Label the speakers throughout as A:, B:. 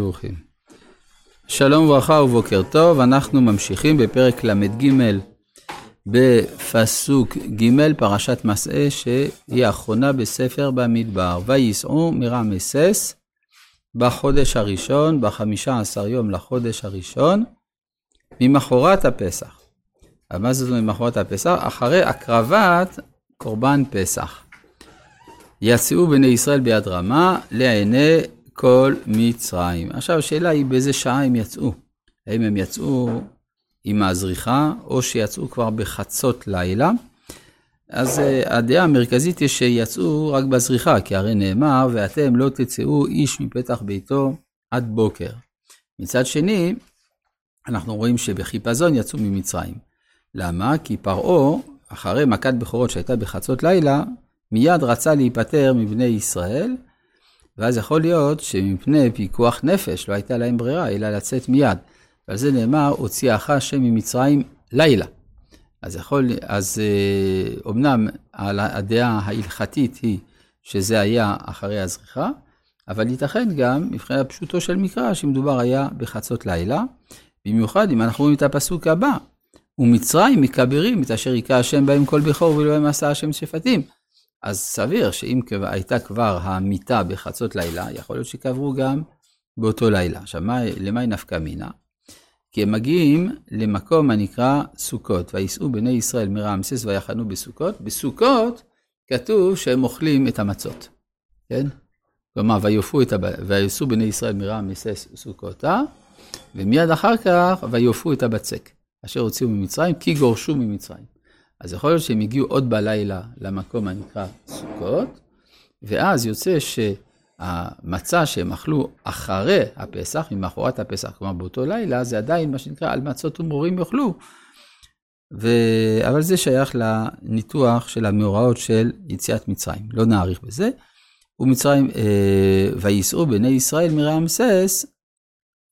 A: ברוכים. שלום וברכה ובוקר טוב, אנחנו ממשיכים בפרק ל"ג בפסוק ג' פרשת מסעה שהיא האחרונה בספר במדבר. וייסעו מרמסס בחודש הראשון, בחמישה עשר יום לחודש הראשון, ממחרת הפסח. מה זאת ממחרת הפסח? אחרי הקרבת קורבן פסח. יצאו בני ישראל ביד רמה לעיני כל מצרים. עכשיו, השאלה היא באיזה שעה הם יצאו. האם הם יצאו עם הזריחה, או שיצאו כבר בחצות לילה. אז uh, הדעה המרכזית היא שיצאו רק בזריחה, כי הרי נאמר, ואתם לא תצאו איש מפתח ביתו עד בוקר. מצד שני, אנחנו רואים שבחיפזון יצאו ממצרים. למה? כי פרעה, אחרי מכת בכורות שהייתה בחצות לילה, מיד רצה להיפטר מבני ישראל, ואז יכול להיות שמפני פיקוח נפש לא הייתה להם ברירה, אלא לצאת מיד. ועל זה נאמר, הוציאך השם ממצרים לילה. אז יכול, אז אומנם הדעה ההלכתית היא שזה היה אחרי הזריחה, אבל ייתכן גם, מבחינת פשוטו של מקרא, שמדובר היה בחצות לילה. במיוחד אם אנחנו רואים את הפסוק הבא, ומצרים מקברים את אשר היכה השם בהם כל בכור ולא הם עשה השם שפטים. אז סביר שאם הייתה כבר המיטה בחצות לילה, יכול להיות שקברו גם באותו לילה. עכשיו, מה, למה היא נפקא מינה? כי הם מגיעים למקום הנקרא סוכות, וייסעו בני ישראל מרעמסס ויחנו בסוכות. בסוכות כתוב שהם אוכלים את המצות, כן? כלומר, וייסעו בני ישראל מרעמסס סוכותה, ומיד אחר כך ויופו את הבצק, אשר הוציאו ממצרים, כי גורשו ממצרים. אז יכול להיות שהם הגיעו עוד בלילה למקום הנקרא סוכות, ואז יוצא שהמצה שהם אכלו אחרי הפסח, ממחרת הפסח, כלומר באותו לילה, זה עדיין מה שנקרא על מצות ומורים יאכלו. ו... אבל זה שייך לניתוח של המאורעות של יציאת מצרים, לא נאריך בזה. ומצרים, אה, וייסעו בני ישראל מרעמסס,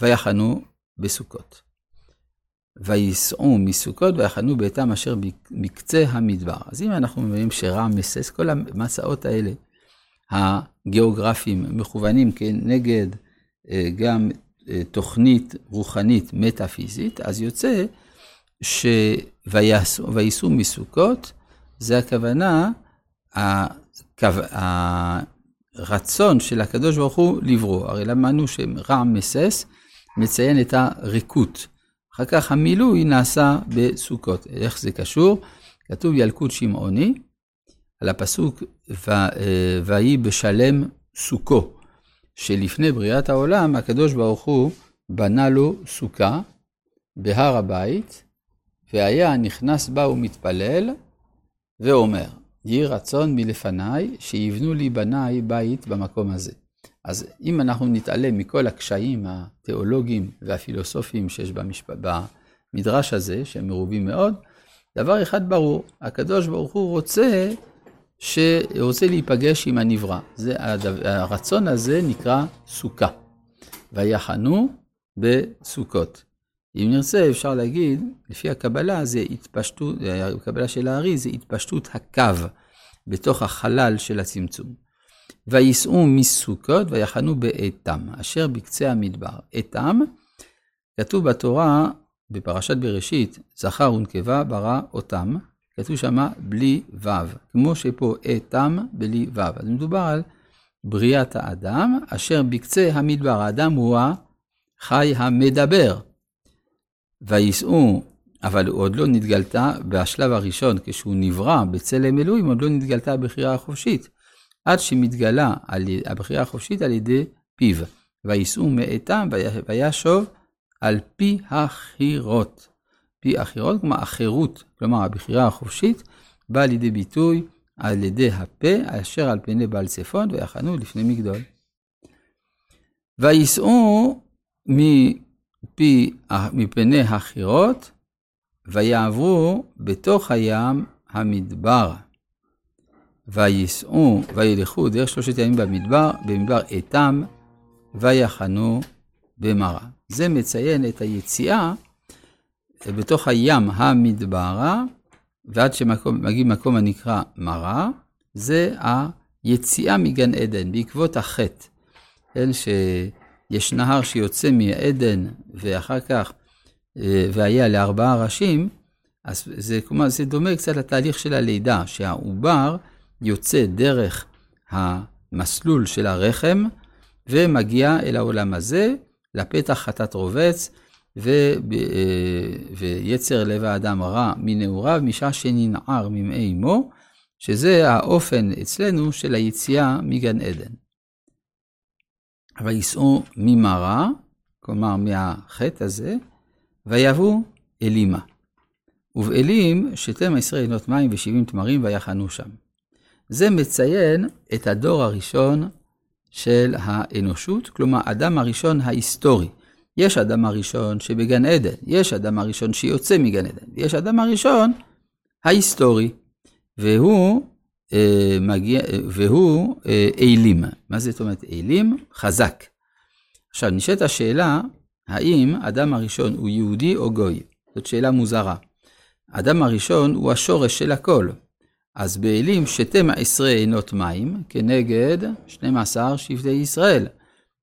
A: ויחנו בסוכות. וייסעו מסוכות ויחנו ביתם אשר מקצה המדבר. אז אם אנחנו מבינים שרעם מסס, כל המסעות האלה, הגיאוגרפיים, מכוונים כנגד אה, גם אה, תוכנית רוחנית מטאפיזית, אז יוצא שוייסעו מסוכות, זה הכוונה, הרצון של הקדוש ברוך הוא לברוא. הרי למדנו שרעם מסס מציין את הריקות. אחר כך המילוי נעשה בסוכות. איך זה קשור? כתוב ילקוט שמעוני, על הפסוק, אה, ויהי בשלם סוכו, שלפני בריאת העולם, הקדוש ברוך הוא בנה לו סוכה בהר הבית, והיה נכנס בה ומתפלל, ואומר, יהי רצון מלפניי, שיבנו לי בניי בית במקום הזה. אז אם אנחנו נתעלם מכל הקשיים התיאולוגיים והפילוסופיים שיש במשפ... במדרש הזה, שהם מרובים מאוד, דבר אחד ברור, הקדוש ברוך הוא רוצה, שרוצה להיפגש עם הנברא. זה, הרצון הזה נקרא סוכה. ויחנו בסוכות. אם נרצה, אפשר להגיד, לפי הקבלה, זה התפשטות, הקבלה של הארי זה התפשטות הקו בתוך החלל של הצמצום. וייסעו מסוכות ויחנו באתם, אשר בקצה המדבר. אתם, כתוב בתורה, בפרשת בראשית, זכר ונקבה ברא אותם, כתוב שמה בלי ו', כמו שפה אתם בלי ו'. אז מדובר על בריאת האדם, אשר בקצה המדבר. האדם הוא החי המדבר. וייסעו, אבל הוא עוד לא נתגלתה בשלב הראשון, כשהוא נברא בצלם אלוהים, עוד לא נתגלתה הבחירה החופשית. עד שמתגלה על הבחירה החופשית על ידי פיו. וייסעו מאיתם וישוב על פי החירות. פי החירות, כלומר החירות, כלומר הבחירה החופשית, באה לידי ביטוי על ידי הפה, אשר על פני בעל צפון, ויחנו לפני מגדול. וייסעו מפי, מפני החירות, ויעברו בתוך הים המדבר. וייסעו וילכו דרך שלושת ימים במדבר, במדבר איתם, ויחנו במרה. זה מציין את היציאה בתוך הים המדברה, ועד שמגיעים מקום הנקרא מרה, זה היציאה מגן עדן, בעקבות החטא. כן, יש נהר שיוצא מעדן ואחר כך, אה, והיה לארבעה ראשים, אז זה, כלומר, זה דומה קצת לתהליך של הלידה, שהעובר יוצא דרך המסלול של הרחם ומגיע אל העולם הזה, לפתח חטאת רובץ, ו, אה, ויצר לב האדם רע מנעוריו, משעה שננער ממעי אמו, שזה האופן אצלנו של היציאה מגן עדן. וייסעו ממרה, כלומר מהחטא הזה, ויבואו אלימה. ובאלים שתם עשרה עינות מים ושבעים תמרים ויחנו שם. זה מציין את הדור הראשון של האנושות, כלומר, אדם הראשון ההיסטורי. יש אדם הראשון שבגן עדן, יש אדם הראשון שיוצא מגן עדן, יש אדם הראשון ההיסטורי, והוא אה, מגיע, והוא אה, אילים. מה זאת אומרת אילים? חזק. עכשיו, נשאלת השאלה, האם אדם הראשון הוא יהודי או גוי? זאת שאלה מוזרה. אדם הראשון הוא השורש של הכל. אז באלים שתם עשרה עינות מים כנגד 12 שבטי ישראל,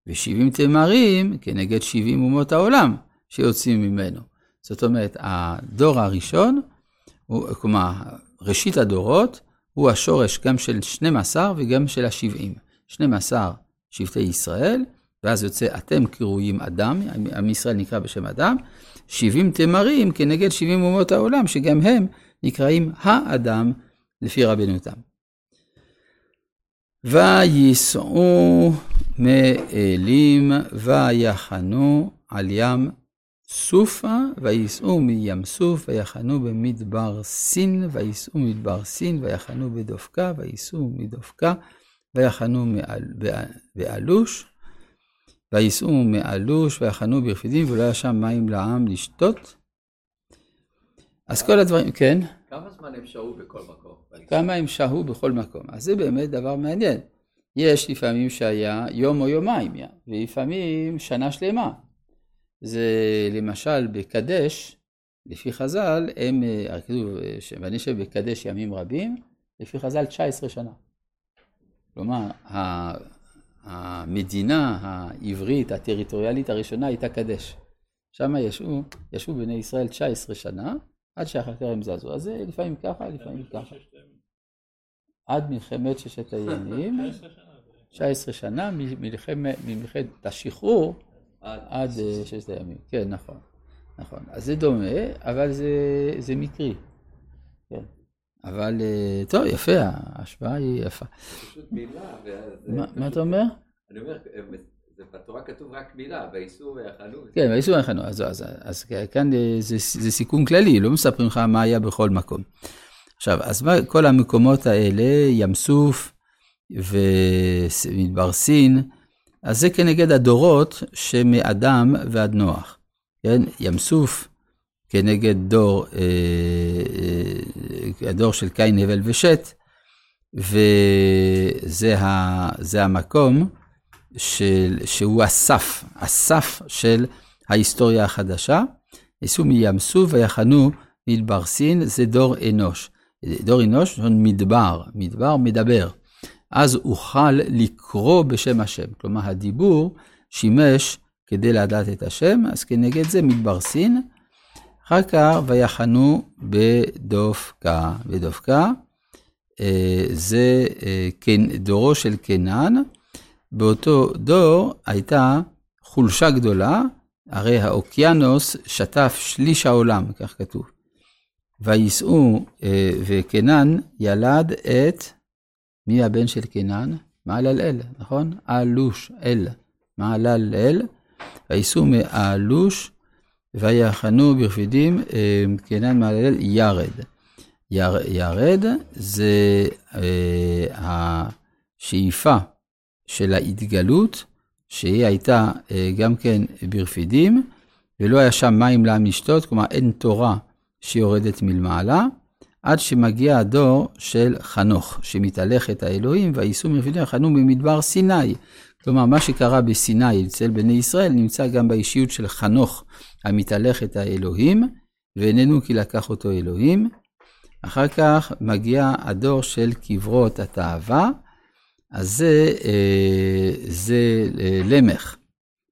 A: ו-70 תמרים כנגד 70 אומות העולם שיוצאים ממנו. זאת אומרת, הדור הראשון, הוא, כלומר, ראשית הדורות, הוא השורש גם של 12 וגם של ה-70. 12 שבטי ישראל, ואז יוצא אתם קרויים אדם, עם ישראל נקרא בשם אדם, 70 תמרים כנגד 70 אומות העולם, שגם הם נקראים האדם לפי רבנו תם. וייסעו מאלים ויחנו על ים סופה, וייסעו מים סוף, ויחנו במדבר סין, וייסעו מדבר סין, ויחנו בדופקה, וייסעו מדופקה, ויחנו באלוש, וייסעו מאלוש, ויחנו ברפידים, ולא היה שם מים לעם לשתות. אז כל הדברים, כן.
B: כמה זמן הם שהו בכל מקום?
A: כמה הם שהו בכל מקום. אז זה באמת דבר מעניין. יש לפעמים שהיה יום או יומיים, ולפעמים שנה שלמה. זה למשל בקדש, לפי חז"ל, הם, כתוב, ונשב בקדש ימים רבים, לפי חז"ל 19 שנה. כלומר, המדינה העברית, הטריטוריאלית הראשונה הייתה קדש. שם ישבו, ישבו בני ישראל 19 שנה, עד הם זזו. אז זה לפעמים ככה, לפעמים ככה. עד מלחמת ששת הימים, 19 שנה, ממלחמת השחרור עד אה, ששת הימים. כן, נכון. נכון. אז זה דומה, אבל זה, זה מקרי. כן. אבל אה, טוב, יפה, ההשוואה היא יפה.
B: פשוט מילה.
A: מה אתה אומר?
B: אני אומר, בתורה כתוב רק מילה, וייסעו ויחנו.
A: כן, וייסעו ויחנו. אז, אז, אז כאן זה, זה סיכום כללי, לא מספרים לך מה היה בכל מקום. עכשיו, אז כל המקומות האלה, ים סוף ומדבר סין, אז זה כנגד הדורות שמאדם ועד נוח. כן, ים סוף כנגד דור, אה, אה, הדור של קין, הבל ושת, וזה ה, המקום של, שהוא הסף, הסף של ההיסטוריה החדשה. ניסו מים סוף ויחנו מדבר סין, זה דור אנוש. דור אנוש, מדבר, מדבר מדבר. אז אוכל לקרוא בשם השם. כלומר, הדיבור שימש כדי לדעת את השם, אז כנגד זה מדבר סין. אחר כך ויחנו בדופקה. בדופקה אה, זה אה, כן, דורו של קנן. באותו דור הייתה חולשה גדולה, הרי האוקיינוס שטף שליש העולם, כך כתוב. וייסעו, אה, וקנן ילד את, מי הבן של קנן? מעלל אל, נכון? אלוש, אל, מעלל אל. וייסעו מאלוש, ויחנו ברפידים, אה, קנן מעלל אל, ירד. יר, ירד זה אה, השאיפה של ההתגלות, שהיא הייתה אה, גם כן ברפידים, ולא היה שם מים לעם לשתות, כלומר אין תורה שיורדת מלמעלה, עד שמגיע הדור של חנוך, שמתהלך את האלוהים, וייסעו מרפידים חנו ממדבר סיני. כלומר, מה שקרה בסיני אצל בני ישראל נמצא גם באישיות של חנוך, המתהלך את האלוהים, ואיננו כי לקח אותו אלוהים. אחר כך מגיע הדור של קברות התאווה, אז זה, אה, זה אה, למך.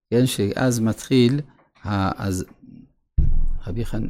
A: כן, שאז מתחיל, אז רבי חנ...